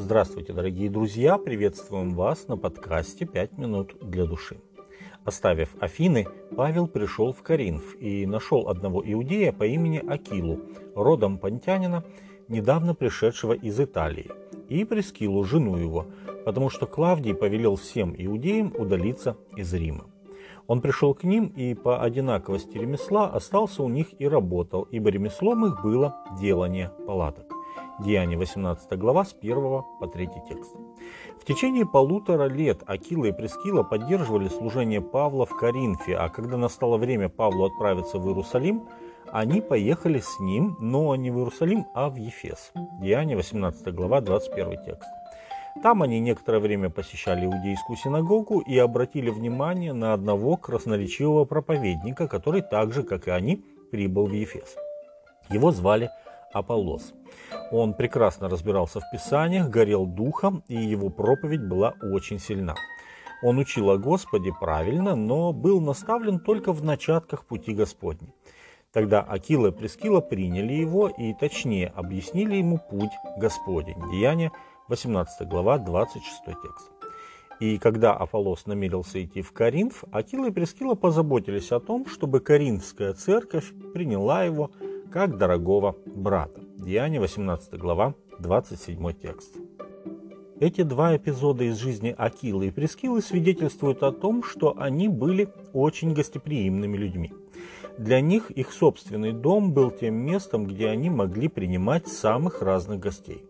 Здравствуйте, дорогие друзья! Приветствуем вас на подкасте «Пять минут для души». Оставив Афины, Павел пришел в Коринф и нашел одного иудея по имени Акилу, родом понтянина, недавно пришедшего из Италии, и Прескилу, жену его, потому что Клавдий повелел всем иудеям удалиться из Рима. Он пришел к ним и по одинаковости ремесла остался у них и работал, ибо ремеслом их было делание палаток. Деяние 18 глава с 1 по 3 текст. В течение полутора лет Акила и Прескила поддерживали служение Павла в Коринфе, а когда настало время Павлу отправиться в Иерусалим, они поехали с ним, но не в Иерусалим, а в Ефес. Деяние 18 глава 21 текст. Там они некоторое время посещали иудейскую синагогу и обратили внимание на одного красноречивого проповедника, который так же, как и они, прибыл в Ефес. Его звали Аполлос. Он прекрасно разбирался в Писаниях, горел духом, и его проповедь была очень сильна. Он учил о Господе правильно, но был наставлен только в начатках пути Господней. Тогда Акила и Прескила приняли его и точнее объяснили ему путь Господень. Деяние 18 глава 26 текст. И когда Аполлос намерился идти в Коринф, Акила и Прескила позаботились о том, чтобы Коринфская церковь приняла его как дорогого брата. Деяние 18 глава, 27 текст. Эти два эпизода из жизни Акилы и Прескилы свидетельствуют о том, что они были очень гостеприимными людьми. Для них их собственный дом был тем местом, где они могли принимать самых разных гостей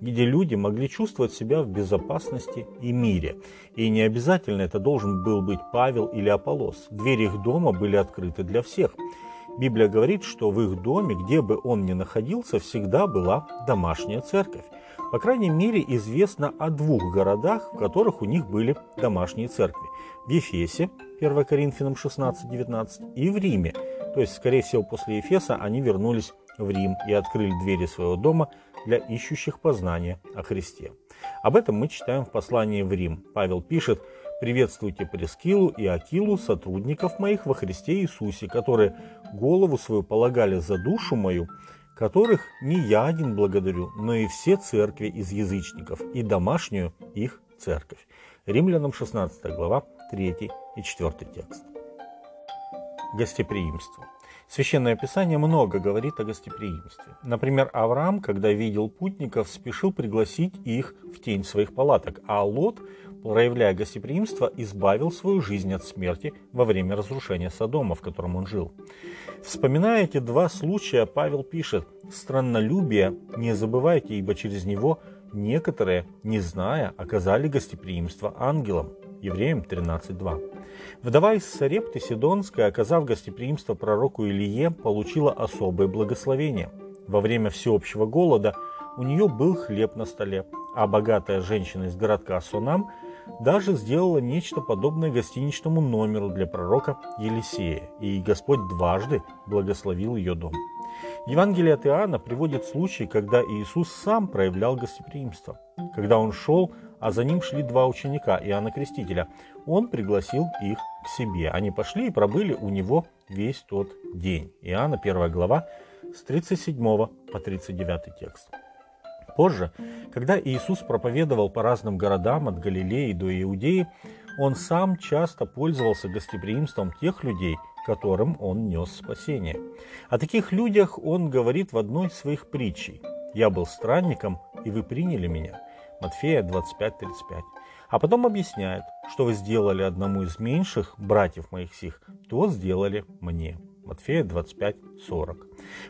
где люди могли чувствовать себя в безопасности и мире. И не обязательно это должен был быть Павел или Аполлос. Двери их дома были открыты для всех. Библия говорит, что в их доме, где бы он ни находился, всегда была домашняя церковь. По крайней мере, известно о двух городах, в которых у них были домашние церкви. В Ефесе, 1 Коринфянам 16-19, и в Риме. То есть, скорее всего, после Ефеса они вернулись в Рим и открыли двери своего дома для ищущих познания о Христе. Об этом мы читаем в послании в Рим. Павел пишет, Приветствуйте Прескилу и Акилу, сотрудников моих во Христе Иисусе, которые голову свою полагали за душу мою, которых не я один благодарю, но и все церкви из язычников и домашнюю их церковь. Римлянам 16 глава 3 и 4 текст. Гостеприимство. Священное Писание много говорит о гостеприимстве. Например, Авраам, когда видел путников, спешил пригласить их в тень своих палаток, а Лот – проявляя гостеприимство, избавил свою жизнь от смерти во время разрушения Содома, в котором он жил. Вспоминая эти два случая, Павел пишет, «Страннолюбие не забывайте, ибо через него некоторые, не зная, оказали гостеприимство ангелам». Евреям 13.2. Вдова из Сарепты Сидонская, оказав гостеприимство пророку Илие, получила особое благословение. Во время всеобщего голода у нее был хлеб на столе, а богатая женщина из городка Сонам даже сделала нечто подобное гостиничному номеру для пророка Елисея, и Господь дважды благословил ее дом. Евангелие от Иоанна приводит случай, когда Иисус сам проявлял гостеприимство. Когда он шел, а за ним шли два ученика Иоанна Крестителя, он пригласил их к себе. Они пошли и пробыли у него весь тот день. Иоанна 1 глава с 37 по 39 текст. Позже, когда Иисус проповедовал по разным городам от Галилеи до Иудеи, он сам часто пользовался гостеприимством тех людей, которым он нес спасение. О таких людях он говорит в одной из своих притчей. «Я был странником, и вы приняли меня». Матфея 25:35. А потом объясняет, что вы сделали одному из меньших братьев моих сих, то сделали мне. Матфея 25:40.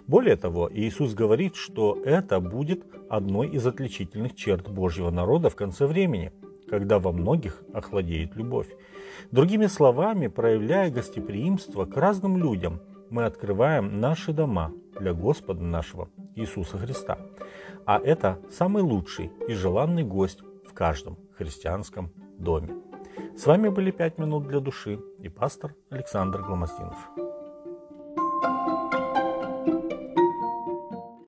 Более того, Иисус говорит, что это будет одной из отличительных черт Божьего народа в конце времени, когда во многих охладеет любовь. Другими словами, проявляя гостеприимство к разным людям, мы открываем наши дома для Господа нашего Иисуса Христа. А это самый лучший и желанный гость в каждом христианском доме. С вами были «Пять минут для души» и пастор Александр Гломоздинов.